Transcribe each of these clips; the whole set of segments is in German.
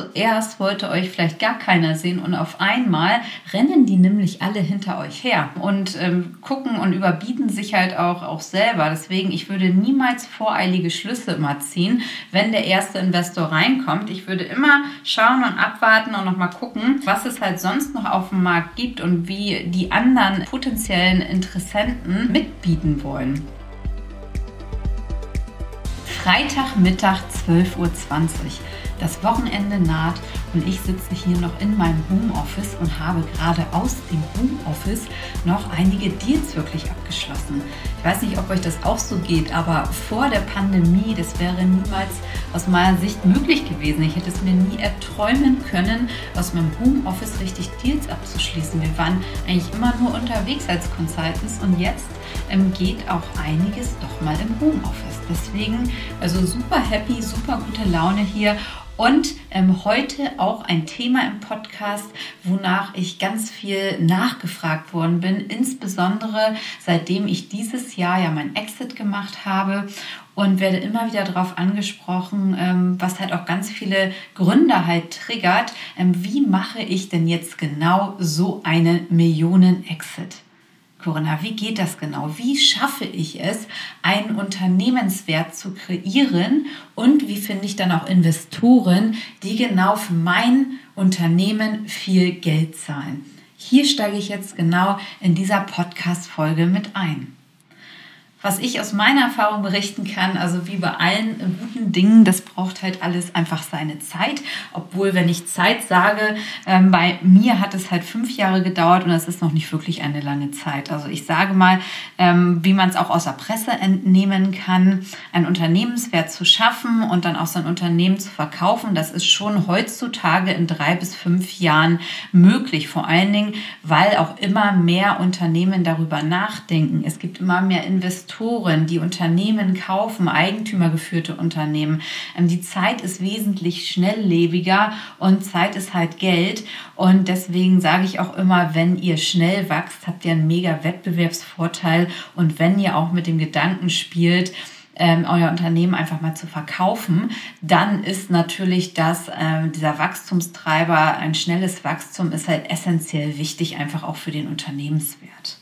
zuerst wollte euch vielleicht gar keiner sehen und auf einmal rennen die nämlich alle hinter euch her und ähm, gucken und überbieten sich halt auch, auch selber. Deswegen, ich würde niemals voreilige Schlüsse immer ziehen, wenn der erste Investor reinkommt. Ich würde immer schauen und abwarten und nochmal gucken, was es halt sonst noch auf dem Markt gibt und wie die anderen potenziellen Interessenten mitbieten wollen. Freitagmittag 12.20 Uhr. Das Wochenende naht und ich sitze hier noch in meinem Homeoffice und habe gerade aus dem Homeoffice noch einige Deals wirklich abgeschlossen. Ich weiß nicht, ob euch das auch so geht, aber vor der Pandemie, das wäre niemals aus meiner Sicht möglich gewesen. Ich hätte es mir nie erträumen können, aus meinem Homeoffice richtig Deals abzuschließen. Wir waren eigentlich immer nur unterwegs als Consultants und jetzt ähm, geht auch einiges doch mal im Homeoffice. Deswegen also super happy, super gute Laune hier und ähm, heute auch ein Thema im Podcast, wonach ich ganz viel nachgefragt worden bin, insbesondere seitdem ich dieses Jahr ja mein Exit gemacht habe und werde immer wieder darauf angesprochen, ähm, was halt auch ganz viele Gründer halt triggert. Ähm, wie mache ich denn jetzt genau so einen Millionen-Exit? Corinna, wie geht das genau? Wie schaffe ich es, einen Unternehmenswert zu kreieren und wie finde ich dann auch Investoren, die genau für mein Unternehmen viel Geld zahlen? Hier steige ich jetzt genau in dieser Podcast-Folge mit ein was ich aus meiner Erfahrung berichten kann, also wie bei allen guten Dingen, das braucht halt alles einfach seine Zeit. Obwohl, wenn ich Zeit sage, ähm, bei mir hat es halt fünf Jahre gedauert und das ist noch nicht wirklich eine lange Zeit. Also ich sage mal, ähm, wie man es auch aus der Presse entnehmen kann, einen Unternehmenswert zu schaffen und dann auch sein Unternehmen zu verkaufen, das ist schon heutzutage in drei bis fünf Jahren möglich. Vor allen Dingen, weil auch immer mehr Unternehmen darüber nachdenken. Es gibt immer mehr Investoren Investoren, die Unternehmen kaufen, eigentümergeführte Unternehmen. Ähm, die Zeit ist wesentlich schnelllebiger und Zeit ist halt Geld. Und deswegen sage ich auch immer, wenn ihr schnell wächst, habt ihr einen mega Wettbewerbsvorteil. Und wenn ihr auch mit dem Gedanken spielt, ähm, euer Unternehmen einfach mal zu verkaufen, dann ist natürlich das, äh, dieser Wachstumstreiber, ein schnelles Wachstum ist halt essentiell wichtig, einfach auch für den Unternehmenswert.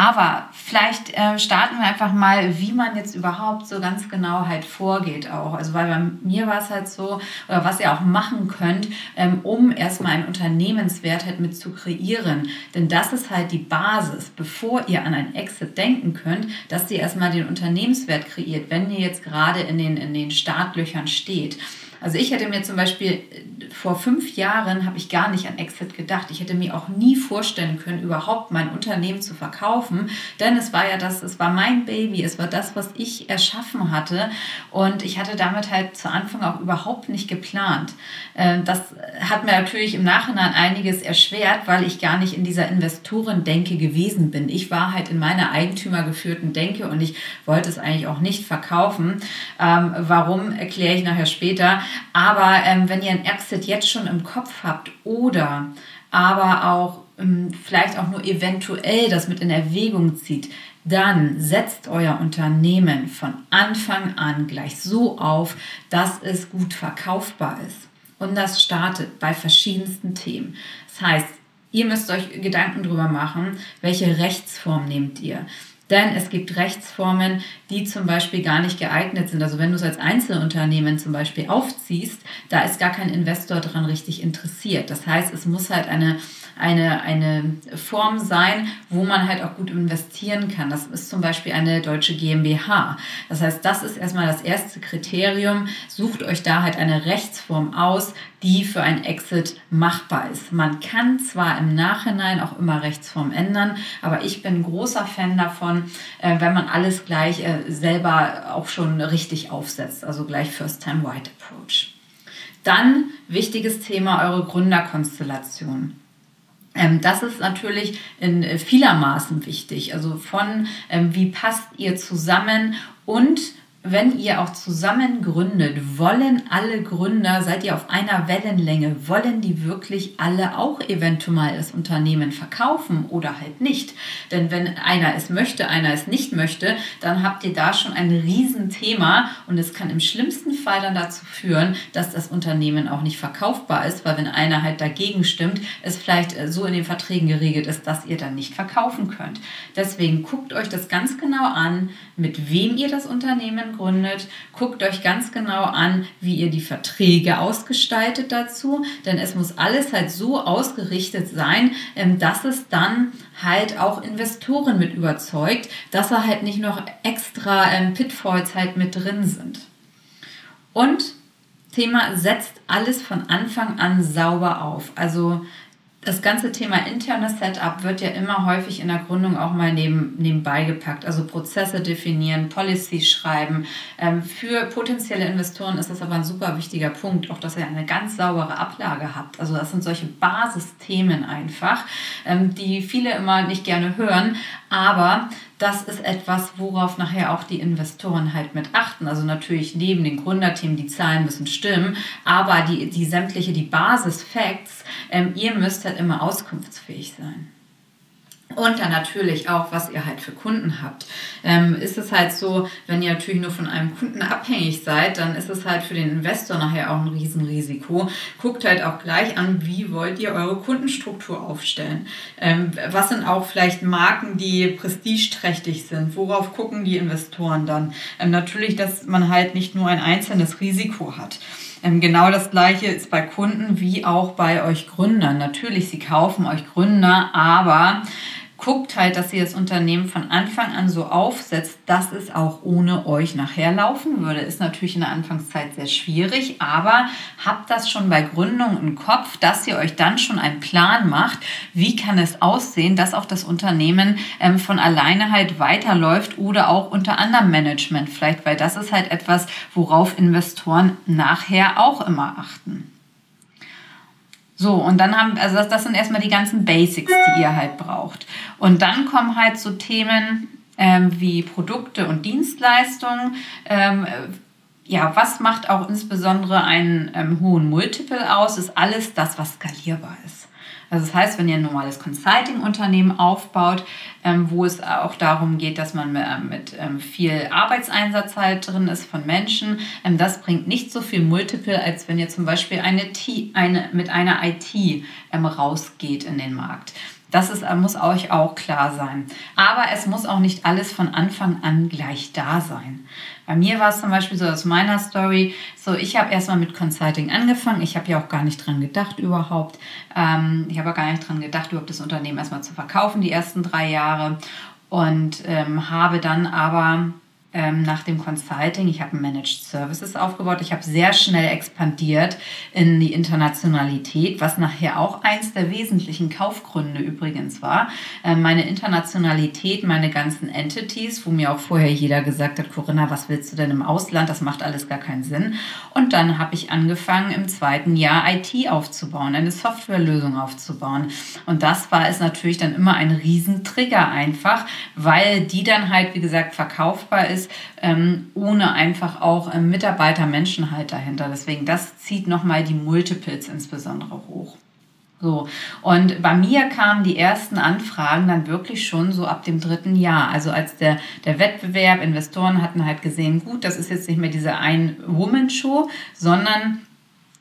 Aber vielleicht äh, starten wir einfach mal, wie man jetzt überhaupt so ganz genau halt vorgeht auch. Also weil bei mir war es halt so, oder was ihr auch machen könnt, ähm, um erstmal einen Unternehmenswert halt mit zu kreieren. Denn das ist halt die Basis, bevor ihr an ein Exit denken könnt, dass ihr erstmal den Unternehmenswert kreiert, wenn ihr jetzt gerade in den, in den Startlöchern steht. Also ich hätte mir zum Beispiel äh, vor fünf Jahren habe ich gar nicht an Exit gedacht. Ich hätte mir auch nie vorstellen können, überhaupt mein Unternehmen zu verkaufen, denn es war ja das, es war mein Baby, es war das, was ich erschaffen hatte und ich hatte damit halt zu Anfang auch überhaupt nicht geplant. Äh, das hat mir natürlich im Nachhinein einiges erschwert, weil ich gar nicht in dieser Investorendenke gewesen bin. Ich war halt in meiner eigentümergeführten Denke und ich wollte es eigentlich auch nicht verkaufen. Ähm, warum erkläre ich nachher später. Aber ähm, wenn ihr ein Exit jetzt schon im Kopf habt oder aber auch ähm, vielleicht auch nur eventuell das mit in Erwägung zieht, dann setzt euer Unternehmen von Anfang an gleich so auf, dass es gut verkaufbar ist. Und das startet bei verschiedensten Themen. Das heißt, ihr müsst euch Gedanken darüber machen, welche Rechtsform nehmt ihr. Denn es gibt Rechtsformen, die zum Beispiel gar nicht geeignet sind. Also wenn du es als Einzelunternehmen zum Beispiel aufziehst, da ist gar kein Investor dran richtig interessiert. Das heißt, es muss halt eine eine, eine Form sein, wo man halt auch gut investieren kann. Das ist zum Beispiel eine deutsche GmbH. Das heißt, das ist erstmal das erste Kriterium. Sucht euch da halt eine Rechtsform aus, die für ein Exit machbar ist. Man kann zwar im Nachhinein auch immer Rechtsform ändern, aber ich bin großer Fan davon, äh, wenn man alles gleich äh, selber auch schon richtig aufsetzt, also gleich First-Time-White Approach. Dann wichtiges Thema eure Gründerkonstellation. Ähm, das ist natürlich in vielermaßen wichtig. Also von ähm, wie passt ihr zusammen und wenn ihr auch zusammen gründet, wollen alle Gründer, seid ihr auf einer Wellenlänge, wollen die wirklich alle auch eventuell das Unternehmen verkaufen oder halt nicht? Denn wenn einer es möchte, einer es nicht möchte, dann habt ihr da schon ein Riesenthema und es kann im schlimmsten Fall dann dazu führen, dass das Unternehmen auch nicht verkaufbar ist, weil wenn einer halt dagegen stimmt, es vielleicht äh, so in den Verträgen geregelt ist, dass ihr dann nicht verkaufen könnt. Deswegen guckt euch das ganz genau an, mit wem ihr das Unternehmen gründet. Guckt euch ganz genau an, wie ihr die Verträge ausgestaltet dazu, denn es muss alles halt so ausgerichtet sein, ähm, dass es dann halt auch Investoren mit überzeugt, dass er halt nicht noch extra ähm, Pitfalls halt mit drin sind. Und Thema setzt alles von Anfang an sauber auf. Also das ganze Thema internes Setup wird ja immer häufig in der Gründung auch mal neben, nebenbei gepackt. Also Prozesse definieren, Policies schreiben. Ähm, für potenzielle Investoren ist das aber ein super wichtiger Punkt, auch dass ihr eine ganz saubere Ablage habt. Also das sind solche Basisthemen einfach, ähm, die viele immer nicht gerne hören, aber das ist etwas, worauf nachher auch die Investoren halt mit achten. Also natürlich neben den Gründerthemen, die Zahlen müssen stimmen, aber die, die sämtliche, die Basis-Facts, ähm, ihr müsst halt immer auskunftsfähig sein. Und dann natürlich auch, was ihr halt für Kunden habt. Ähm, ist es halt so, wenn ihr natürlich nur von einem Kunden abhängig seid, dann ist es halt für den Investor nachher auch ein Riesenrisiko. Guckt halt auch gleich an, wie wollt ihr eure Kundenstruktur aufstellen. Ähm, was sind auch vielleicht Marken, die prestigeträchtig sind? Worauf gucken die Investoren dann? Ähm, natürlich, dass man halt nicht nur ein einzelnes Risiko hat. Ähm, genau das gleiche ist bei Kunden wie auch bei euch Gründern. Natürlich, sie kaufen euch Gründer, aber guckt halt, dass ihr das Unternehmen von Anfang an so aufsetzt, dass es auch ohne euch nachher laufen würde. Ist natürlich in der Anfangszeit sehr schwierig, aber habt das schon bei Gründung im Kopf, dass ihr euch dann schon einen Plan macht, wie kann es aussehen, dass auch das Unternehmen ähm, von alleine halt weiterläuft oder auch unter anderem Management vielleicht, weil das ist halt etwas, worauf Investoren nachher auch immer achten. So, und dann haben, also das, das sind erstmal die ganzen Basics, die ihr halt braucht. Und dann kommen halt so Themen ähm, wie Produkte und Dienstleistungen. Ähm, ja, was macht auch insbesondere einen ähm, hohen Multiple aus? Ist alles das, was skalierbar ist. Also das heißt, wenn ihr ein normales Consulting-Unternehmen aufbaut, ähm, wo es auch darum geht, dass man äh, mit ähm, viel Arbeitseinsatz halt drin ist von Menschen, ähm, das bringt nicht so viel Multiple, als wenn ihr zum Beispiel eine, eine mit einer IT ähm, rausgeht in den Markt. Das ist, muss euch auch klar sein. Aber es muss auch nicht alles von Anfang an gleich da sein. Bei mir war es zum Beispiel so aus meiner Story, so ich habe erstmal mit Consulting angefangen. Ich habe ja auch gar nicht dran gedacht überhaupt. Ähm, ich habe gar nicht dran gedacht, überhaupt das Unternehmen erstmal zu verkaufen, die ersten drei Jahre. Und ähm, habe dann aber ähm, nach dem Consulting. Ich habe Managed Services aufgebaut. Ich habe sehr schnell expandiert in die Internationalität, was nachher auch eins der wesentlichen Kaufgründe übrigens war. Ähm, meine Internationalität, meine ganzen Entities, wo mir auch vorher jeder gesagt hat, Corinna, was willst du denn im Ausland? Das macht alles gar keinen Sinn. Und dann habe ich angefangen, im zweiten Jahr IT aufzubauen, eine Softwarelösung aufzubauen. Und das war es natürlich dann immer ein Riesentrigger einfach, weil die dann halt, wie gesagt, verkaufbar ist ist, ähm, ohne einfach auch ähm, Mitarbeiter-Menschen halt dahinter. Deswegen, das zieht nochmal die Multiples insbesondere hoch. So, und bei mir kamen die ersten Anfragen dann wirklich schon so ab dem dritten Jahr. Also als der, der Wettbewerb, Investoren hatten halt gesehen, gut, das ist jetzt nicht mehr diese Ein-Woman-Show, sondern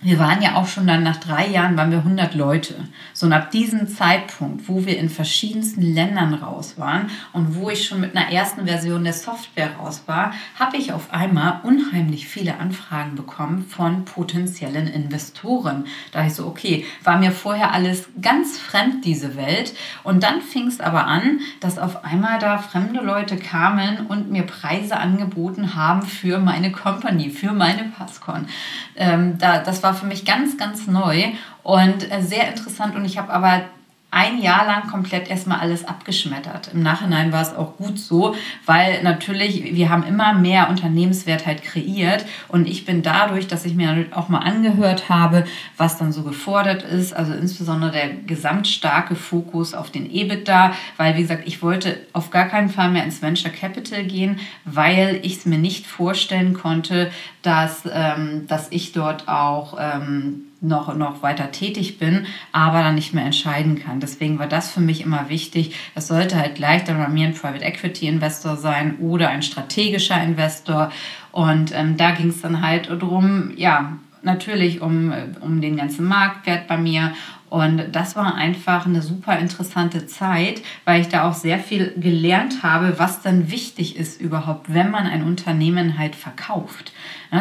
wir waren ja auch schon dann nach drei Jahren, waren wir 100 Leute. So und ab diesem Zeitpunkt, wo wir in verschiedensten Ländern raus waren und wo ich schon mit einer ersten Version der Software raus war, habe ich auf einmal unheimlich viele Anfragen bekommen von potenziellen Investoren. Da ich so, okay, war mir vorher alles ganz fremd, diese Welt. Und dann fing es aber an, dass auf einmal da fremde Leute kamen und mir Preise angeboten haben für meine Company, für meine Passcon. Ähm, da, das war war für mich ganz, ganz neu und äh, sehr interessant. Und ich habe aber ein Jahr lang komplett erstmal alles abgeschmettert. Im Nachhinein war es auch gut so, weil natürlich wir haben immer mehr Unternehmenswert halt kreiert und ich bin dadurch, dass ich mir auch mal angehört habe, was dann so gefordert ist, also insbesondere der gesamtstarke Fokus auf den EBITDA, weil wie gesagt, ich wollte auf gar keinen Fall mehr ins Venture Capital gehen, weil ich es mir nicht vorstellen konnte, dass, ähm, dass ich dort auch ähm, noch, noch weiter tätig bin, aber dann nicht mehr entscheiden kann. Deswegen war das für mich immer wichtig. Es sollte halt gleich dann bei mir ein Private Equity Investor sein oder ein strategischer Investor. Und ähm, da ging es dann halt darum, ja, natürlich um, um den ganzen Marktwert bei mir. Und das war einfach eine super interessante Zeit, weil ich da auch sehr viel gelernt habe, was dann wichtig ist überhaupt, wenn man ein Unternehmen halt verkauft.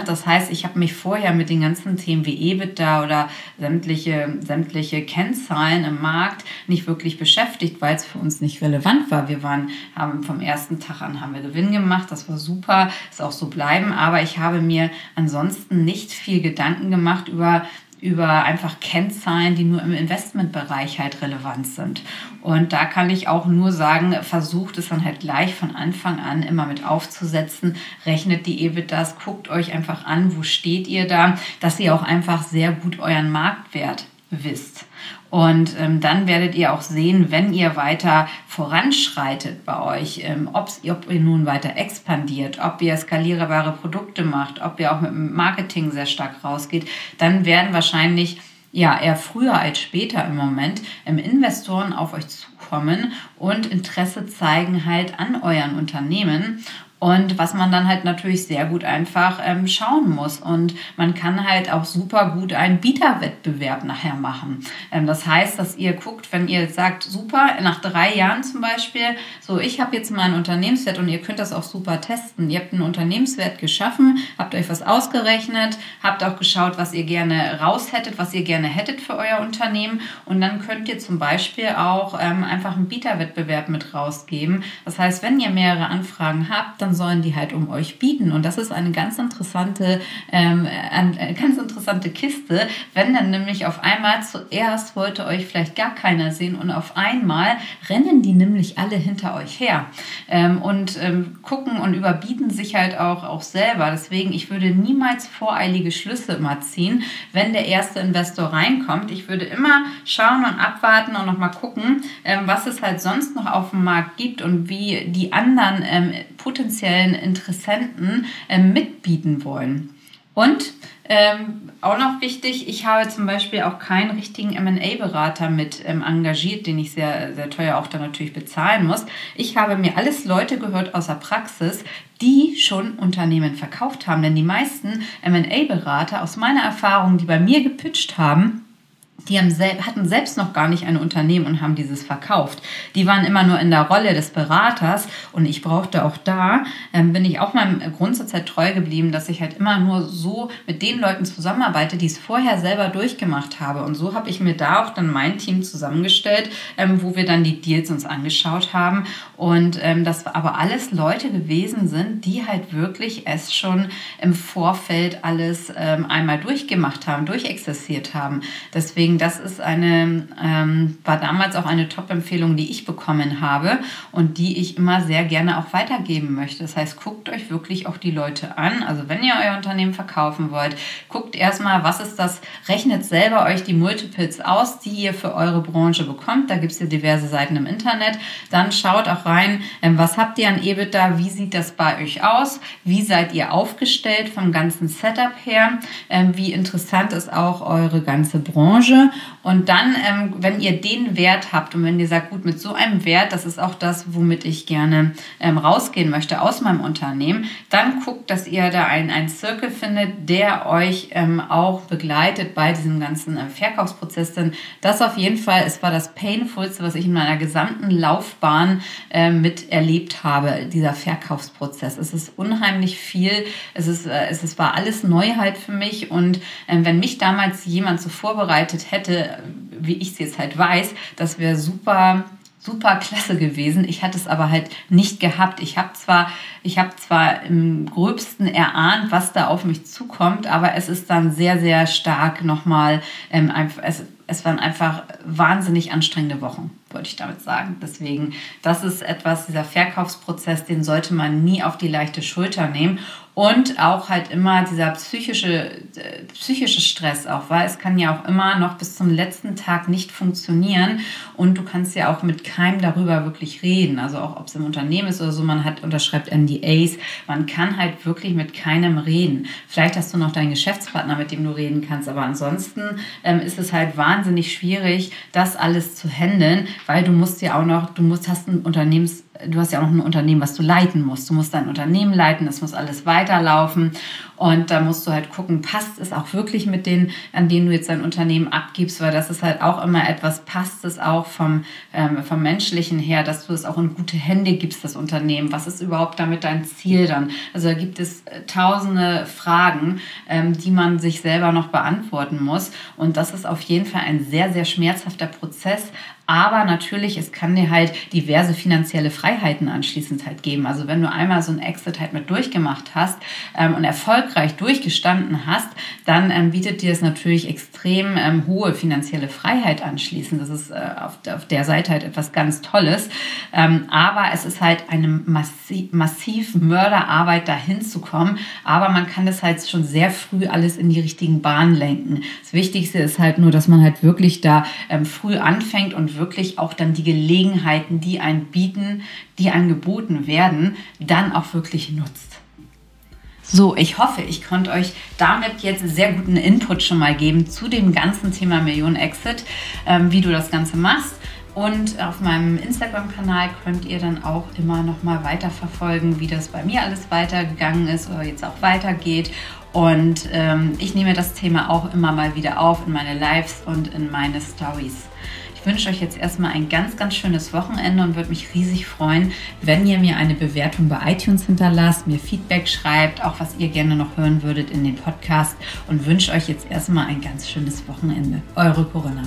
Das heißt, ich habe mich vorher mit den ganzen Themen wie EBITDA oder sämtliche, sämtliche Kennzahlen im Markt nicht wirklich beschäftigt, weil es für uns nicht relevant war. Wir waren, haben vom ersten Tag an haben wir Gewinn gemacht, das war super, ist auch so bleiben, aber ich habe mir ansonsten nicht viel Gedanken gemacht über über einfach Kennzahlen, die nur im Investmentbereich halt relevant sind. Und da kann ich auch nur sagen, versucht es dann halt gleich von Anfang an immer mit aufzusetzen, rechnet die EBITDAs, guckt euch einfach an, wo steht ihr da, dass ihr auch einfach sehr gut euren Marktwert wisst. Und ähm, dann werdet ihr auch sehen, wenn ihr weiter voranschreitet bei euch, ähm, ob ihr nun weiter expandiert, ob ihr skalierbare Produkte macht, ob ihr auch mit dem Marketing sehr stark rausgeht, dann werden wahrscheinlich ja eher früher als später im Moment ähm, Investoren auf euch zukommen und Interesse zeigen halt an euren Unternehmen und was man dann halt natürlich sehr gut einfach ähm, schauen muss. Und man kann halt auch super gut einen Bieterwettbewerb nachher machen. Ähm, das heißt, dass ihr guckt, wenn ihr sagt, super, nach drei Jahren zum Beispiel, so ich habe jetzt mal einen Unternehmenswert und ihr könnt das auch super testen. Ihr habt einen Unternehmenswert geschaffen, habt euch was ausgerechnet, habt auch geschaut, was ihr gerne raus hättet, was ihr gerne hättet für euer Unternehmen. Und dann könnt ihr zum Beispiel auch ähm, einfach einen Bieterwettbewerb mit rausgeben. Das heißt, wenn ihr mehrere Anfragen habt, dann sollen die halt um euch bieten. Und das ist eine ganz interessante, ähm, eine ganz interessante Kiste, wenn dann nämlich auf einmal zuerst wollte euch vielleicht gar keiner sehen und auf einmal rennen die nämlich alle hinter euch her ähm, und ähm, gucken und überbieten sich halt auch, auch selber. Deswegen, ich würde niemals voreilige Schlüsse immer ziehen, wenn der erste Investor reinkommt. Ich würde immer schauen und abwarten und nochmal gucken, ähm, was es halt sonst noch auf dem Markt gibt und wie die anderen ähm, potenziellen Interessenten ähm, mitbieten wollen. Und ähm, auch noch wichtig, ich habe zum Beispiel auch keinen richtigen MA-Berater mit ähm, engagiert, den ich sehr, sehr teuer auch dann natürlich bezahlen muss. Ich habe mir alles Leute gehört aus der Praxis, die schon Unternehmen verkauft haben. Denn die meisten MA-Berater aus meiner Erfahrung, die bei mir gepitcht haben, die haben sel hatten selbst noch gar nicht ein Unternehmen und haben dieses verkauft. Die waren immer nur in der Rolle des Beraters und ich brauchte auch da, ähm, bin ich auch meinem Grundsatz halt treu geblieben, dass ich halt immer nur so mit den Leuten zusammenarbeite, die es vorher selber durchgemacht habe. Und so habe ich mir da auch dann mein Team zusammengestellt, ähm, wo wir dann die Deals uns angeschaut haben und ähm, das aber alles Leute gewesen sind, die halt wirklich es schon im Vorfeld alles ähm, einmal durchgemacht haben, durchexerziert haben. Deswegen Das ist eine, ähm, war damals auch eine Top-Empfehlung, die ich bekommen habe und die ich immer sehr gerne auch weitergeben möchte. Das heißt, guckt euch wirklich auch die Leute an. Also wenn ihr euer Unternehmen verkaufen wollt, guckt erstmal, was ist das, rechnet selber euch die Multiples aus, die ihr für eure Branche bekommt. Da gibt es ja diverse Seiten im Internet. Dann schaut auch rein, ähm, was habt ihr an EBITDA, wie sieht das bei euch aus, wie seid ihr aufgestellt vom ganzen Setup her, ähm, wie interessant ist auch eure ganze Branche und dann, ähm, wenn ihr den Wert habt und wenn ihr sagt, gut, mit so einem Wert, das ist auch das, womit ich gerne ähm, rausgehen möchte aus meinem Unternehmen, dann guckt, dass ihr da einen, einen Circle findet, der euch ähm, auch begleitet bei diesem ganzen äh, Verkaufsprozess. Denn das auf jeden Fall, es war das Painfulste, was ich in meiner gesamten Laufbahn äh, miterlebt habe, dieser Verkaufsprozess. Es ist unheimlich viel, es, ist, äh, es ist, war alles Neuheit für mich und äh, wenn mich damals jemand so vorbereitet hätte, wie ich es jetzt halt weiß, das wäre super super klasse gewesen. Ich hatte es aber halt nicht gehabt. Ich habe zwar, ich habe zwar im gröbsten erahnt, was da auf mich zukommt, aber es ist dann sehr, sehr stark nochmal, ähm, es, es waren einfach wahnsinnig anstrengende Wochen, wollte ich damit sagen. Deswegen, das ist etwas, dieser Verkaufsprozess, den sollte man nie auf die leichte Schulter nehmen. Und auch halt immer dieser psychische, äh, psychische Stress auch, weil es kann ja auch immer noch bis zum letzten Tag nicht funktionieren und du kannst ja auch mit keinem darüber wirklich reden. Also auch ob es im Unternehmen ist oder so, man hat unterschreibt NDAs, man kann halt wirklich mit keinem reden. Vielleicht hast du noch deinen Geschäftspartner, mit dem du reden kannst, aber ansonsten ähm, ist es halt wahnsinnig schwierig, das alles zu handeln, weil du musst ja auch noch, du musst hast ein Unternehmens du hast ja auch noch ein Unternehmen, was du leiten musst. Du musst dein Unternehmen leiten, es muss alles weiterlaufen. Und da musst du halt gucken, passt es auch wirklich mit denen, an denen du jetzt dein Unternehmen abgibst, weil das ist halt auch immer etwas, passt es auch vom, ähm, vom menschlichen her, dass du es auch in gute Hände gibst, das Unternehmen. Was ist überhaupt damit dein Ziel dann? Also da gibt es äh, tausende Fragen, ähm, die man sich selber noch beantworten muss. Und das ist auf jeden Fall ein sehr, sehr schmerzhafter Prozess, aber natürlich, es kann dir halt diverse finanzielle Freiheiten anschließend halt geben. Also wenn du einmal so ein Exit halt mit durchgemacht hast ähm, und erfolgreich durchgestanden hast, dann ähm, bietet dir es natürlich extrem ähm, hohe finanzielle Freiheit anschließend. Das ist äh, auf, auf, der Seite halt etwas ganz Tolles. Ähm, aber es ist halt eine massiv, massiv Mörderarbeit, dahin zu kommen. Aber man kann das halt schon sehr früh alles in die richtigen Bahnen lenken. Das Wichtigste ist halt nur, dass man halt wirklich da ähm, früh anfängt und wirklich auch dann die Gelegenheiten, die einen bieten, die angeboten werden, dann auch wirklich nutzt. So, ich hoffe, ich konnte euch damit jetzt sehr guten Input schon mal geben zu dem ganzen Thema Millionen Exit, ähm, wie du das Ganze machst. Und auf meinem Instagram-Kanal könnt ihr dann auch immer noch mal weiterverfolgen, wie das bei mir alles weitergegangen ist oder jetzt auch weitergeht. Und ähm, ich nehme das Thema auch immer mal wieder auf in meine Lives und in meine Stories wünsche euch jetzt erstmal ein ganz, ganz schönes Wochenende und würde mich riesig freuen, wenn ihr mir eine Bewertung bei iTunes hinterlasst, mir Feedback schreibt, auch was ihr gerne noch hören würdet in den Podcast und wünsche euch jetzt erstmal ein ganz schönes Wochenende. Eure Corinna.